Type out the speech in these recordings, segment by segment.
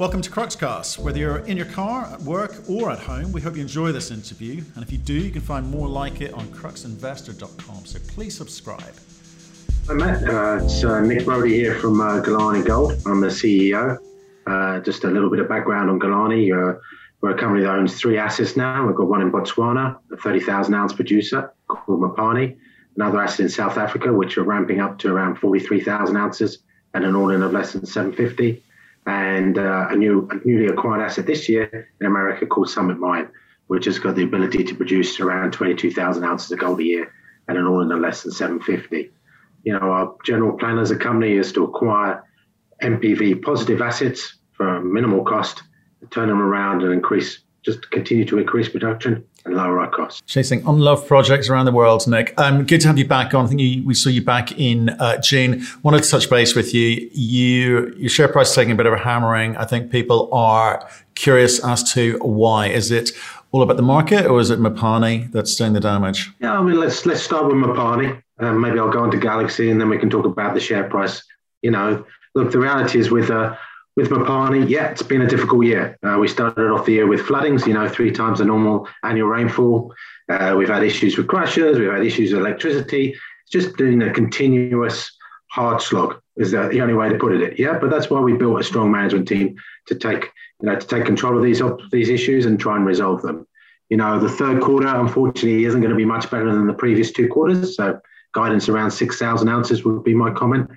Welcome to Cruxcast. Whether you're in your car, at work, or at home, we hope you enjoy this interview. And if you do, you can find more like it on cruxinvestor.com. So please subscribe. Hi, Matt. Uh, it's uh, Nick Brodie here from uh, Galane Gold. I'm the CEO. Uh, just a little bit of background on Galane. Uh, we're a company that owns three assets now. We've got one in Botswana, a 30,000 ounce producer called Mupane, another asset in South Africa, which are ramping up to around 43,000 ounces and an all in of less than 750 and uh, a new a newly acquired asset this year in America called Summit Mine, which has got the ability to produce around 22,000 ounces of gold a year and an all-in less than 750. You know, our general plan as a company is to acquire NPV positive assets for minimal cost, turn them around and increase, just continue to increase production and lower our costs. Chasing unloved projects around the world, Nick. Um, good to have you back on. I think you, we saw you back in uh, June. Wanted to touch base with you. You your share price is taking a bit of a hammering. I think people are curious as to why. Is it all about the market, or is it Mupane that's doing the damage? Yeah, I mean, let's let's start with Mupane. Um, maybe I'll go into Galaxy, and then we can talk about the share price. You know, look, the reality is with uh, with Mupane, yeah, it's been a difficult year. Uh, we started off the year with floodings, you know, three times the normal annual rainfall. Uh, we've had issues with crashes, we've had issues with electricity. It's just been a continuous hard slog, is the, the only way to put it. Yeah, but that's why we built a strong management team to take, you know, to take control of these these issues and try and resolve them. You know, the third quarter, unfortunately, isn't going to be much better than the previous two quarters. So guidance around 6,000 ounces would be my comment.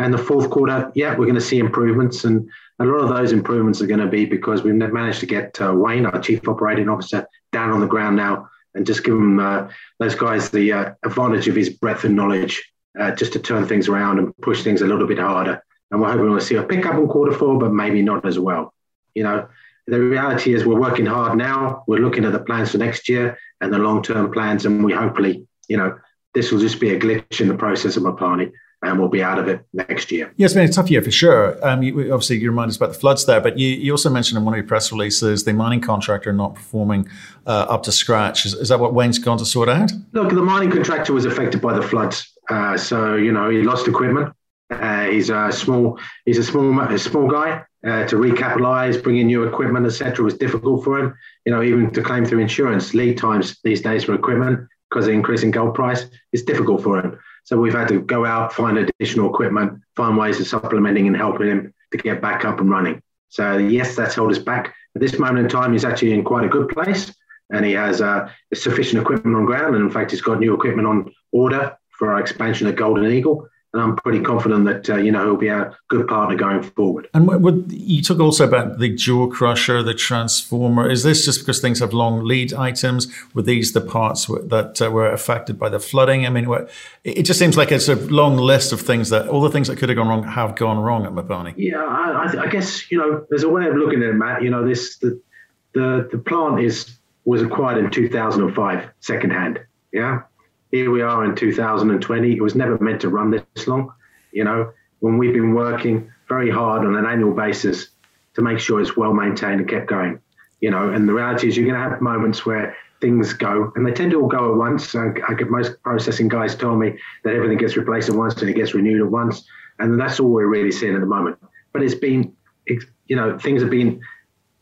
And the fourth quarter, yeah, we're going to see improvements. And a lot of those improvements are going to be because we've managed to get uh, Wayne, our chief operating officer, down on the ground now and just give them, uh, those guys the uh, advantage of his breadth and knowledge uh, just to turn things around and push things a little bit harder. And we're hoping we'll see a pickup in quarter four, but maybe not as well. You know, the reality is we're working hard now. We're looking at the plans for next year and the long term plans. And we hopefully, you know, this will just be a glitch in the process of Mupane and we'll be out of it next year. Yeah, it's been a tough year for sure. Um, you, obviously, you remind us about the floods there, but you, you, also mentioned in one of your press releases the mining contractor not performing uh, up to scratch. Is, is, that what Wayne's gone to sort out? Look, the mining contractor was affected by the floods, uh, so you know he lost equipment. Uh, he's a small, he's a small, a small guy. Uh, to recapitalize, bring in new equipment, etc., was difficult for him. You know, even to claim through insurance, lead times these days for equipment because of the increasing gold price is difficult for him. So we've had to go out, find additional equipment, find ways of supplementing and helping him to get back up and running. So yes, that's held us back. At this moment in time, he's actually in quite a good place, and he has uh, sufficient equipment on ground, and in fact, he's got new equipment on order for our expansion at Golden Eagle and I'm pretty confident that uh, you know he'll be a good partner going forward. And what, what, you talk also about the jaw crusher, the transformer. Is this just because things have long lead items? Were these the parts that uh, were affected by the flooding? I mean, what, it just seems like it's a long list of things that all the things that could have gone wrong have gone wrong at Mupane. Yeah, I, I, guess you know there's a way of looking at it, Matt. You know, this the the, the plant is was acquired in 2005 secondhand. Yeah, here we are in 2020. It was never meant to run this long. You know, when we've been working very hard on an annual basis to make sure it's well maintained and kept going. You know, and the reality is you're going to have moments where things go, and they tend to all go at once. I, I most processing guys tell me that everything gets replaced at once and it gets renewed at once, and that's all we're really seeing at the moment. But it's been, you know, things have been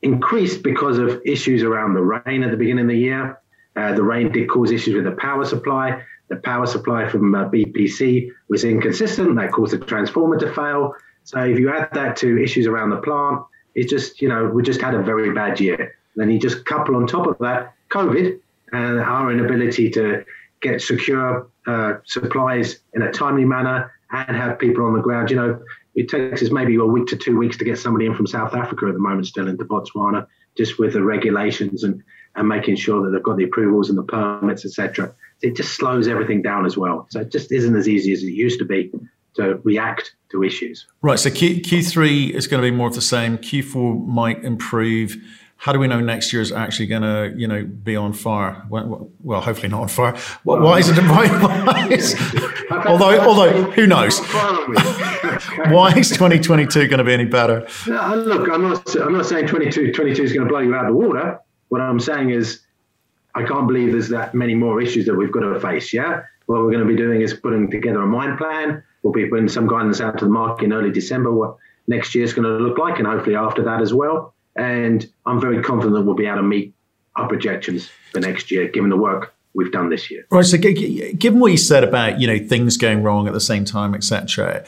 increased because of issues around the rain at the beginning of the year uh, the rain did cause issues with the power supply. The power supply from uh, BPC was inconsistent. That caused the transformer to fail. So if you add that to issues around the plant, it's just, you know, we just had a very bad year. Then you just couple on top of that COVID and our inability to get secure uh, supplies in a timely manner and have people on the ground. You know, it takes us maybe a week to two weeks to get somebody in from South Africa at the moment, still into Botswana, just with the regulations and and making sure that they've got the approvals and the permits, etc. It just slows everything down as well. So it just isn't as easy as it used to be to react to issues. Right. So Q, Q3 is going to be more of the same. Q4 might improve. How do we know next year is actually going to, you know, be on fire? Well, hopefully not on fire. Well, why is it? Is, although, although, who knows? why is 2022 going to be any better? Uh, look, I'm not. I'm not saying 22, 22 is going to blow you out of the water. What I'm saying is, I can't believe there's that many more issues that we've got to face. Yeah. What we're going to be doing is putting together a mine plan. We'll be putting some guidance out to the market in early December. What next year is going to look like, and hopefully after that as well. And I'm very confident that we'll be able to meet our projections for next year, given the work we've done this year. Right. So, given what you said about you know things going wrong at the same time, etc.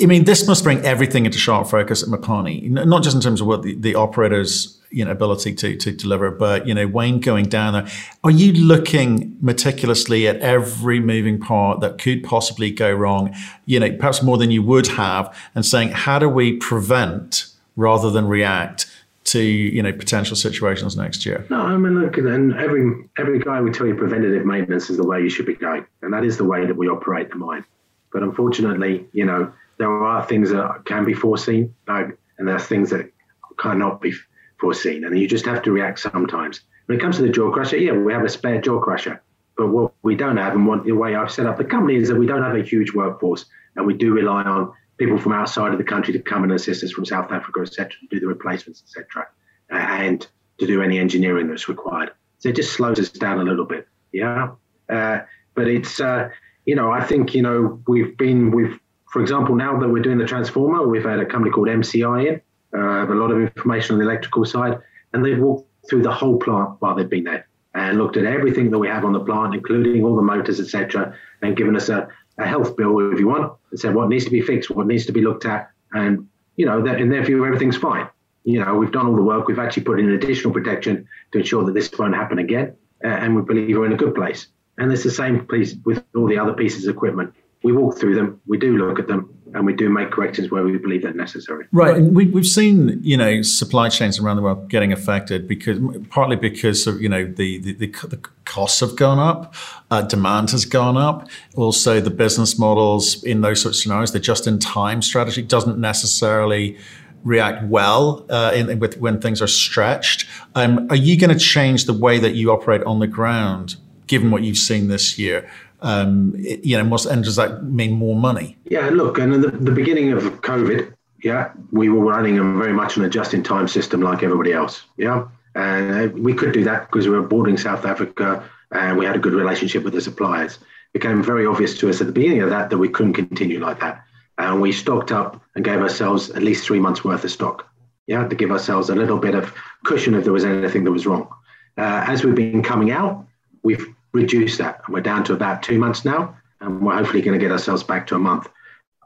I mean, this must bring everything into sharp focus at Mupane, not just in terms of what the, the operators you know ability to to deliver, but you know Wayne going down there. Are you looking meticulously at every moving part that could possibly go wrong? You know, perhaps more than you would have, and saying how do we prevent rather than react to you know potential situations next year? No, I mean look, and every every guy will tell you preventative maintenance is the way you should be going, and that is the way that we operate the mine. But unfortunately, you know, there are things that can be foreseen, and there are things that cannot be foreseen, and you just have to react sometimes. When it comes to the jaw crusher, yeah, we have a spare jaw crusher, but what we don't have, and what the way I've set up the company is that we don't have a huge workforce, and we do rely on people from outside of the country to come and assist us from South Africa, etc., to do the replacements, etc., and to do any engineering that's required. So it just slows us down a little bit. Yeah, uh, but it's uh, you know I think you know we've been we've for example now that we're doing the transformer, we've had a company called MCI in, uh, a lot of information on the electrical side, and they've walked through the whole plant while they've been there and looked at everything that we have on the plant, including all the motors, etc., and given us a, a health bill, if you want, and said what needs to be fixed, what needs to be looked at, and you know, that in their view, everything's fine. You know, we've done all the work. We've actually put in additional protection to ensure that this won't happen again, uh, and we believe we're in a good place. And it's the same place with all the other pieces of equipment. We walk through them, we do look at them, and we do make corrections where we believe they're necessary. Right, and we, we've seen you know supply chains around the world getting affected because partly because of you know the the, the, costs have gone up, uh, demand has gone up. Also, the business models in those sorts of scenarios, the just-in-time strategy doesn't necessarily react well uh, in, with when things are stretched. Um, are you going to change the way that you operate on the ground, given what you've seen this year? Um, you know, and does that mean more money? Yeah, look, and in the, the beginning of COVID, yeah, we were running very much an just-in-time system like everybody else. Yeah, and we could do that because we were boarding South Africa and we had a good relationship with the suppliers. It became very obvious to us at the beginning of that that we couldn't continue like that, and we stocked up and gave ourselves at least three months worth of stock. Yeah, to give ourselves a little bit of cushion if there was anything that was wrong. Uh, as we've been coming out, we've reduce that. And we're down to about two months now, and we're hopefully going to get ourselves back to a month.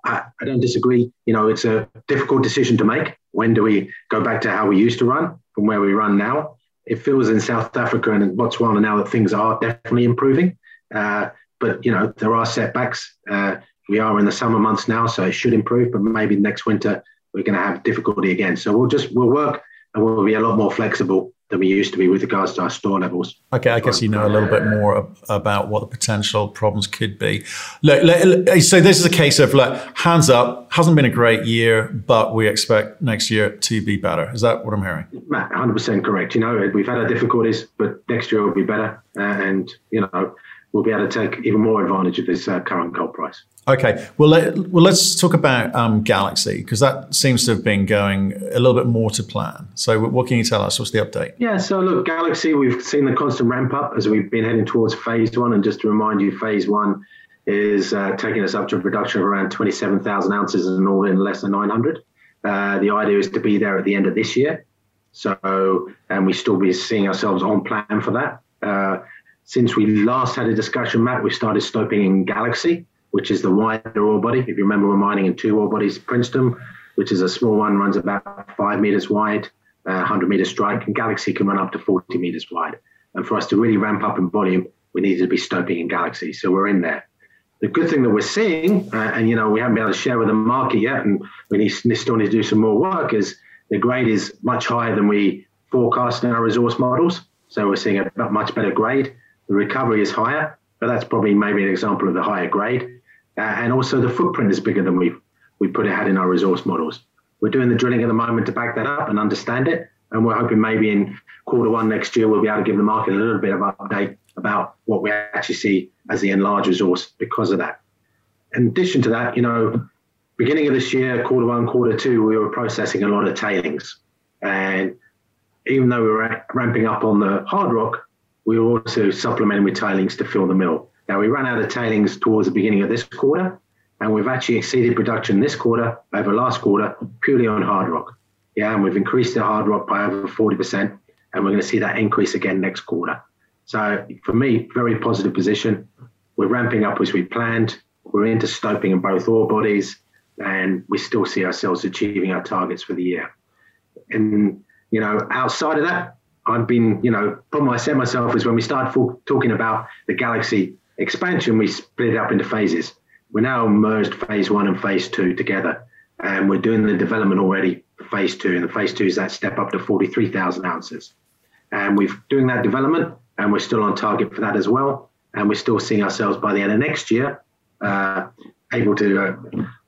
I, I don't disagree. You know, it's a difficult decision to make. When do we go back to how we used to run from where we run now? It feels in South Africa and in Botswana now that things are definitely improving. Uh, but, you know, there are setbacks. Uh, we are in the summer months now, so it should improve, but maybe next winter we're going to have difficulty again. So we'll just, we'll work and we'll be a lot more flexible than we used to be with regards to our store levels. Okay, I guess you know a little bit more about what the potential problems could be. Look, so this is a case of look, hands up. Hasn't been a great year, but we expect next year to be better. Is that what I'm hearing? Matt, 100% correct. You know, we've had our difficulties, but next year will be better, and you know, we'll be able to take even more advantage of this uh, current gold price. Okay, well, let, well, let's talk about um, Galaxy because that seems to have been going a little bit more to plan. So, what can you tell us? What's the update? Yeah, so look, Galaxy, we've seen the constant ramp up as we've been heading towards phase one. And just to remind you, phase one is uh, taking us up to a production of around 27,000 ounces and all in less than 900. Uh, the idea is to be there at the end of this year. So, and we still be seeing ourselves on plan for that. Uh, since we last had a discussion, Matt, we started stoping in Galaxy which is the wider ore body. If you remember, we're mining in two ore bodies, Princeton, which is a small one, runs about five meters wide, uh, 100 meter strike, and Galaxy can run up to 40 meters wide. And for us to really ramp up in volume, we needed to be stoping in Galaxy. So we're in there. The good thing that we're seeing, uh, and you know, we haven't been able to share with the market yet, and we need, still need to do some more work, is the grade is much higher than we forecast in our resource models. So we're seeing a much better grade. The recovery is higher, but that's probably maybe an example of the higher grade. Uh, and also the footprint is bigger than we we put it had in our resource models. We're doing the drilling at the moment to back that up and understand it, and we're hoping maybe in quarter one next year we'll be able to give the market a little bit of update about what we actually see as the enlarged resource because of that. In addition to that, you know, beginning of this year, quarter one, quarter two, we were processing a lot of tailings, and even though we were ramping up on the hard rock, we were also supplementing with tailings to fill the mill. Now, we ran out of tailings towards the beginning of this quarter, and we've actually exceeded production this quarter over last quarter purely on hard rock. Yeah, and we've increased the hard rock by over 40%, and we're going to see that increase again next quarter. So for me, very positive position. We're ramping up as we planned. We're into stoping in both ore bodies, and we still see ourselves achieving our targets for the year. And you know, outside of that, I've been, you know, problem I set myself is when we started talking about the Galaxy expansion, we split it up into phases. We're now merged phase one and phase two together, and we're doing the development already for phase two. And the phase two is that step up to 43,000 ounces. And we're doing that development, and we're still on target for that as well. And we're still seeing ourselves by the end of next year uh, able to, uh,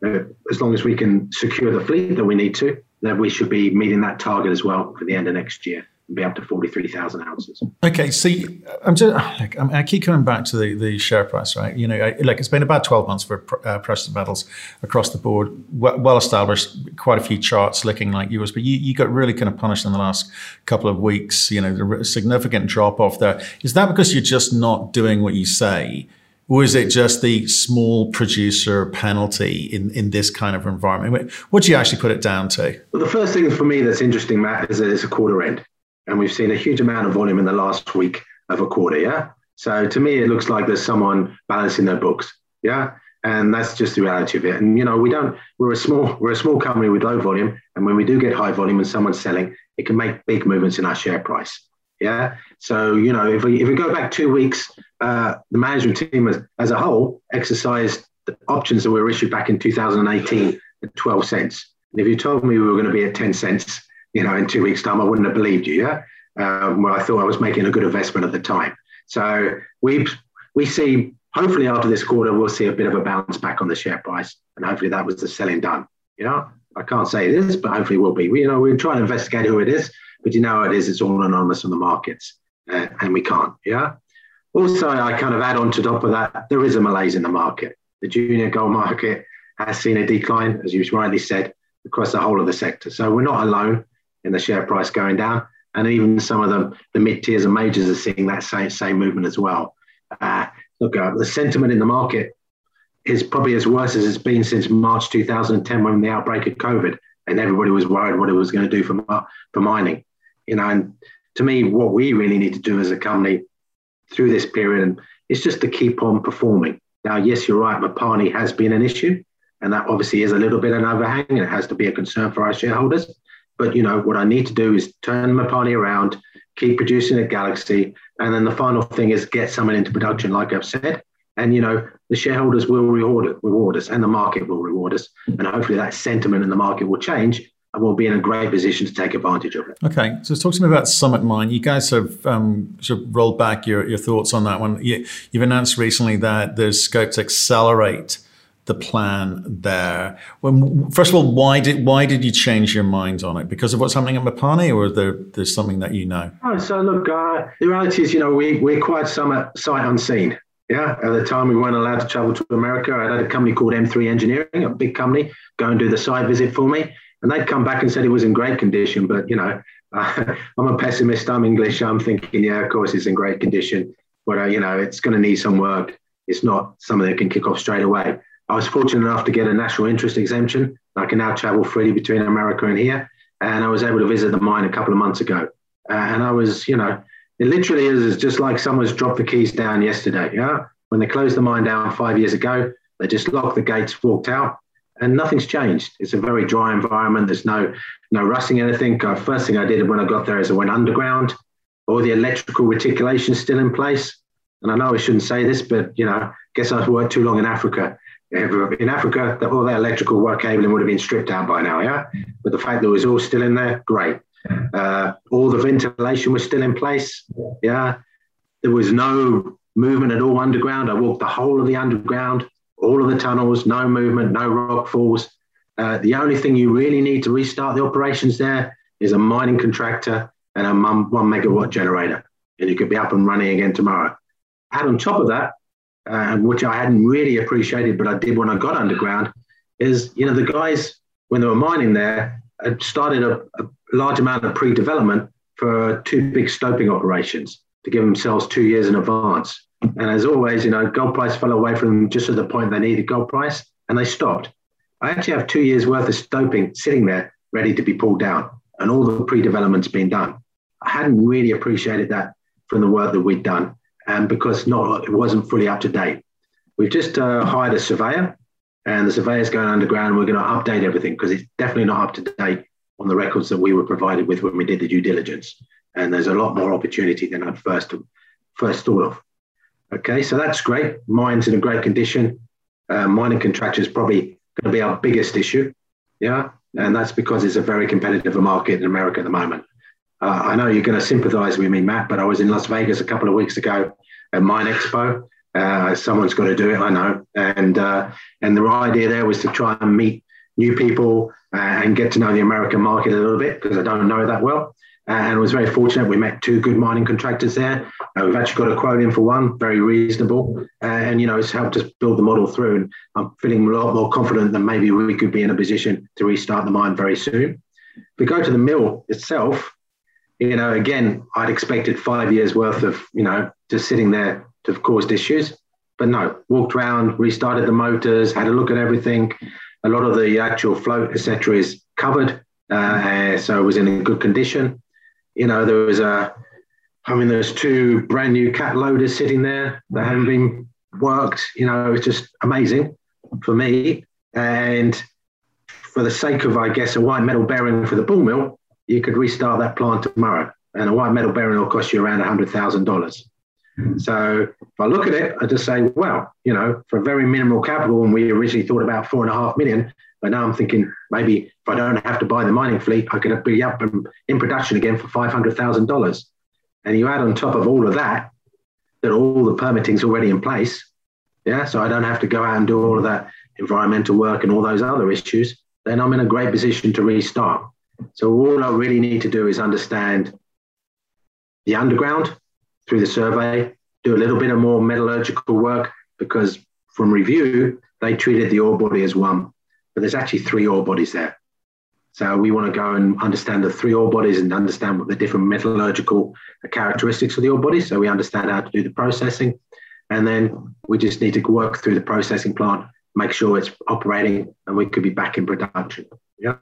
uh, as long as we can secure the fleet that we need to, that we should be meeting that target as well for the end of next year be up to 43,000 ounces. Okay, see, I'm just, like, I keep coming back to the, the share price, right? You know, I, like it's been about 12 months for uh, precious metals across the board, well, well, established, quite a few charts looking like yours, but you, you got really kind of punished in the last couple of weeks, you know, a significant drop off there. Is that because you're just not doing what you say? Or is it just the small producer penalty in, in this kind of environment? What do you actually put it down to? Well, the first thing for me that's interesting, Matt, is that it's a quarter end and we've seen a huge amount of volume in the last week of a quarter. Yeah. So to me, it looks like there's someone balancing their books. Yeah. And that's just the reality of it. And you know, we don't. We're a small. We're a small company with low volume, and when we do get high volume and someone's selling, it can make big movements in our share price. Yeah. So you know, if we if we go back two weeks, uh, the management team as, as a whole exercised the options that were issued back in 2018 at 12 cents. And if you told me we were going to be at 10 cents you know, in two weeks' time, I wouldn't have believed you. Yeah. Um, well, I thought I was making a good investment at the time. So we we see hopefully after this quarter we'll see a bit of a bounce back on the share price, and hopefully that was the selling done. You know, I can't say it is, but hopefully will be. We, you know, we're trying to investigate who it is, but you know it is. It's all anonymous on the markets, uh, and we can't. Yeah. Also, I kind of add on to top of that, there is a malaise in the market. The junior gold market has seen a decline, as you rightly said, across the whole of the sector. So we're not alone in the share price going down. And even some of the, the mid tiers and majors are seeing that same, same movement as well. Uh, look, uh, the sentiment in the market is probably as worse as it's been since March 2010 when the outbreak of COVID and everybody was worried what it was going to do for, for mining. You know, and to me, what we really need to do as a company through this period is just to keep on performing. Now, yes, you're right, Mupane has been an issue, and that obviously is a little bit an overhang, and it has to be a concern for our shareholders. But you know what I need to do is turn Mupane around, keep producing a Galaxy, and then the final thing is get someone into production, like I've said. And you know the shareholders will reward it, reward us, and the market will reward us, and hopefully that sentiment in the market will change, and we'll be in a great position to take advantage of it. Okay, so talk to me about Summit Mine. You guys have um, sort of rolled back your, your thoughts on that one. You, have announced recently that there's scope to accelerate the plan there? When, first of all, why did why did you change your mind on it? Because of what's happening at Mupane, or there, there's something that you know? Oh, so look, uh, the reality is, you know, we we acquired some sight unseen. Yeah, at the time we weren't allowed to travel to America. I had a company called M3 Engineering, a big company, go and do the site visit for me, and they'd come back and said it was in great condition. But you know, uh, I'm a pessimist. I'm English. I'm thinking, yeah, of course it's in great condition, but uh, you know, it's going to need some work. It's not something that can kick off straight away. I was fortunate enough to get a national interest exemption. I can now travel freely between America and here. And I was able to visit the mine a couple of months ago. Uh, and I was, you know, it literally is just like someone's dropped the keys down yesterday. Yeah. When they closed the mine down five years ago, they just locked the gates, walked out, and nothing's changed. It's a very dry environment. There's no no rusting anything. Uh, first thing I did when I got there is I went underground. All the electrical reticulation is still in place. And I know I shouldn't say this, but you know, guess I've worked too long in Africa in Africa, all that electrical work cabling would have been stripped out by now, yeah? But the fact that it was all still in there, great. Uh, all the ventilation was still in place, yeah? There was no movement at all underground. I walked the whole of the underground, all of the tunnels, no movement, no rock falls. Uh, the only thing you really need to restart the operations there is a mining contractor and a one megawatt generator, and you could be up and running again tomorrow. Add on top of that, uh, which I hadn't really appreciated, but I did when I got underground, is you know the guys when they were mining there had started a, a large amount of pre-development for two big stoping operations to give themselves two years in advance. And as always, you know, gold price fell away from them just at the point they needed gold price. and they stopped. I actually have two years worth of stoping sitting there ready to be pulled down, and all the pre-development's been done. I hadn't really appreciated that from the work that we'd done, and because not it wasn't fully up to date. We've just uh, hired a surveyor, and the surveyor's going underground. We're going to update everything because it's definitely not up to date on the records that we were provided with when we did the due diligence. And there's a lot more opportunity than I'd first first thought of. Okay, so that's great. Mine's in a great condition. Uh, mining contractor is probably going to be our biggest issue. Yeah, and that's because it's a very competitive market in America at the moment. Uh, I know you're going to sympathize with me, Matt, but I was in Las Vegas a couple of weeks ago at Mine Expo. Uh, someone's got to do it, I know. And uh, and the idea there was to try and meet new people uh, and get to know the American market a little bit because I don't know that well. Uh, and was very fortunate. We met two good mining contractors there. Uh, we've actually got a quote in for one, very reasonable. And, you know, it's helped us build the model through. And I'm feeling a lot more confident that maybe we could be in a position to restart the mine very soon. If we go to the mill itself, you know, again, I'd expected five years worth of, you know, just sitting there to have caused issues. But no, walked around, restarted the motors, had a look at everything. A lot of the actual float, etc., is covered. Uh, so it was in a good condition you know, there was a, I mean, there's two brand new cat loaders sitting there that haven't been worked. You know, it's just amazing for me. And for the sake of, I guess, a white metal bearing for the ball mill, you could restart that plant tomorrow. And a white metal bearing will cost you around $100,000. Hmm. So if I look at it, I just say, well, you know, for a very minimal capital, and we originally thought about four and a half million, but now I'm thinking maybe if I don't have to buy the mining fleet, I could be up in production again for $500,000. And you add on top of all of that, that all the permitting's already in place. Yeah. So I don't have to go out and do all of that environmental work and all those other issues. Then I'm in a great position to restart. So all I really need to do is understand the underground through the survey, do a little bit of more metallurgical work because from review, they treated the ore body as one but there's actually three ore bodies there. So we want to go and understand the three ore bodies and understand what the different metallurgical characteristics of the ore bodies. So we understand how to do the processing. And then we just need to work through the processing plant, make sure it's operating, and we could be back in production. Yeah.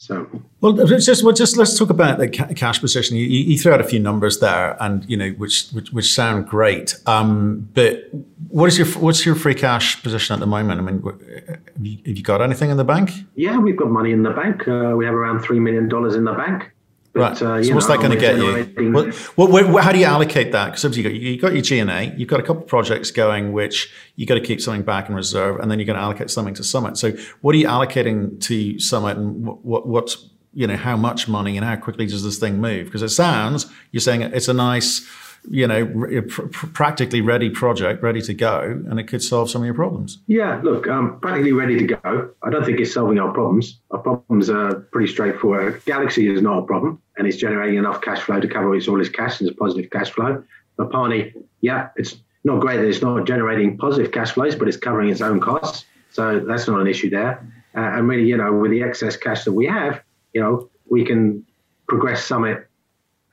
So, well, just well, just let's talk about the cash position. You, you, threw out a few numbers there, and you know, which which, which sound great. Um, but what is your what's your free cash position at the moment? I mean, have you, have you got anything in the bank? Yeah, we've got money in the bank. Uh, we have around three million dollars in the bank. But, right. Uh, so what's know, that going to get you? What, what, what, how do you allocate that? Because obviously you got, you got your G&A, you've got a couple of projects going, which you got to keep something back in reserve, and then you're going to allocate something to Summit. So what are you allocating to Summit, and what, what's you know how much money and how quickly does this thing move? Because it sounds you're saying it's a nice you know, pr- practically ready project, ready to go, and it could solve some of your problems. Yeah, look, um, practically ready to go. I don't think it's solving our problems. Our problems are pretty straightforward. Galaxy is not a problem, and it's generating enough cash flow to cover its all its cash and it's positive cash flow. Mupane, yeah, it's not great that it's not generating positive cash flows, but it's covering its own costs. So that's not an issue there. Uh, and really, you know, with the excess cash that we have, you know, we can progress Summit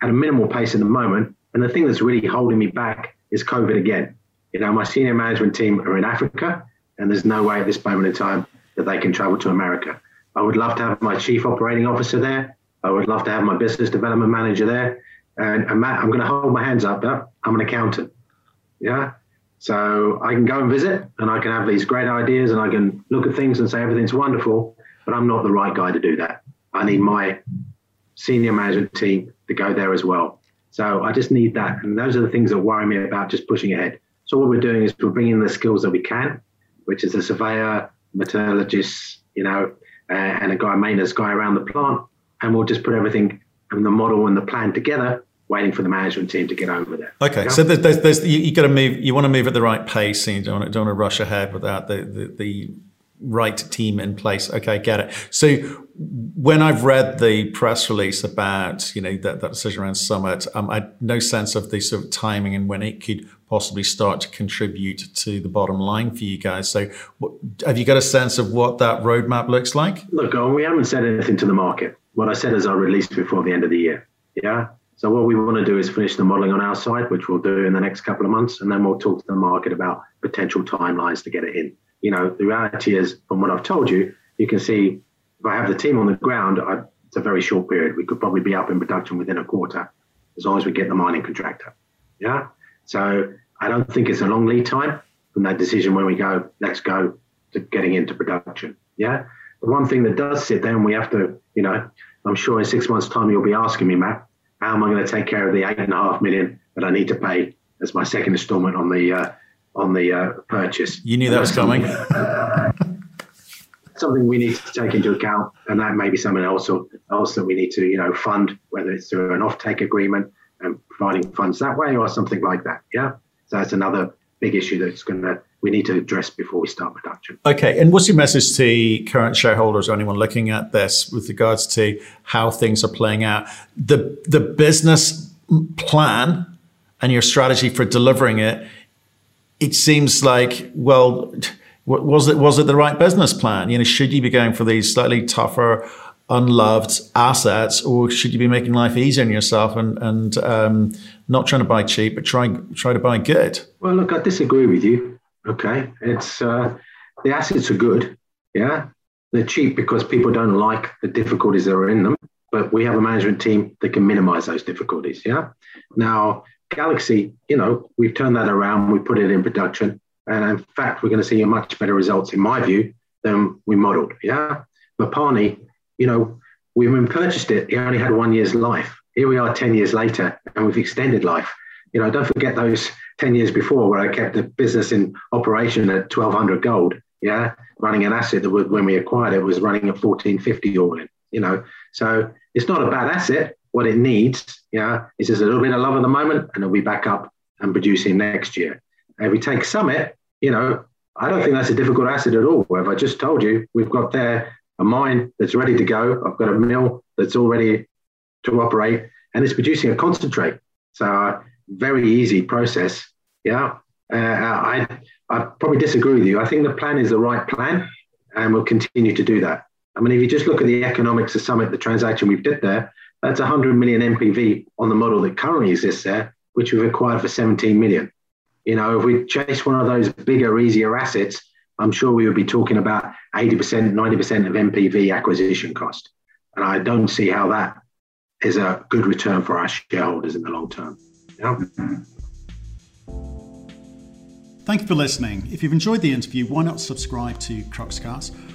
at a minimal pace at the moment and the thing that's really holding me back is COVID again. You know, my senior management team are in Africa, and there's no way at this moment in time that they can travel to America. I would love to have my chief operating officer there. I would love to have my business development manager there. And, and Matt, I'm going to hold my hands up. I'm an accountant. Yeah. So I can go and visit and I can have these great ideas and I can look at things and say everything's wonderful, but I'm not the right guy to do that. I need my senior management team to go there as well. So I just need that. And those are the things that worry me about just pushing ahead. So what we're doing is we're bringing the skills that we can, which is a surveyor, metallurgist, you know, uh, and a guy, maintenance guy around the plant. And we'll just put everything and the model and the plan together waiting for the management team to get over there. Okay, yeah? so there's, there's, there's you, you got to move. You want to move at the right pace, and you don't don't want to rush ahead without the, the, the right team in place. Okay, get it. So when I've read the press release about you know that, that decision around Summit, um, I had no sense of the sort of timing and when it could possibly start to contribute to the bottom line for you guys. So what, have you got a sense of what that roadmap looks like? Look, we haven't said anything to the market. What I said is I'll release before the end of the year. Yeah. So what we want to do is finish the modeling on our side, which we'll do in the next couple of months, and then we'll talk to the market about potential timelines to get it in you know, the reality is, from what I've told you, you can see if I have the team on the ground, I, it's a very short period. We could probably be up in production within a quarter, as long as we get the mining contractor. Yeah. So I don't think it's a long lead time from that decision when we go, let's go to getting into production. Yeah. The one thing that does sit there, and we have to, you know, I'm sure in six months' time you'll be asking me, Matt, how am I going to take care of the eight and a half million that I need to pay as my second instalment on the uh, on the uh, purchase? You knew that was coming. something we need to take into account, and that may be something else, or else that we need to, you know, fund, whether it's through an offtake agreement and providing funds that way, or something like that. Yeah, so that's another big issue that's going to we need to address before we start production. Okay, and what's your message to current shareholders or anyone looking at this with regards to how things are playing out? The the business plan and your strategy for delivering it. It seems like well was it was it the right business plan? You know, should you be going for these slightly tougher, unloved assets, or should you be making life easier on yourself and and um, not trying to buy cheap, but try try to buy good? Well, look, I disagree with you. Okay, it's uh, the assets are good. Yeah, they're cheap because people don't like the difficulties that are in them. But we have a management team that can minimize those difficulties. Yeah. Now, Galaxy, you know, we've turned that around. We put it in production and in fact, we're going to see much better results, in my view, than we modelled. Yeah. Mupane, you know, we purchased it, it only had one year's life. Here we are 10 years later, and we've extended life. You know, don't forget those 10 years before where I kept the business in operation at 1200 gold. Yeah. Running an asset that when we acquired it was running at 1450 all in, you know. So it's not a bad asset. What it needs, yeah, is just a little bit of love at the moment, and it'll be back up and producing next year. And we take Summit, you know, I don't think that's a difficult asset at all. If I just told you, we've got there a mine that's ready to go. I've got a mill that's all ready to operate, and it's producing a concentrate. So uh, very easy process. Yeah, uh, I I probably disagree with you. I think the plan is the right plan, and we'll continue to do that. I mean, if you just look at the economics of Summit, the transaction we've did there, that's 100 million NPV on the model that currently exists there, which we've acquired for 17 million. You know, if we chase one of those bigger, easier assets, I'm sure we would be talking about 80%, 90% of NPV acquisition cost. And I don't see how that is a good return for our shareholders in the long term. Yeah. Thank you for listening. If you've enjoyed the interview, why not subscribe to Cruxcast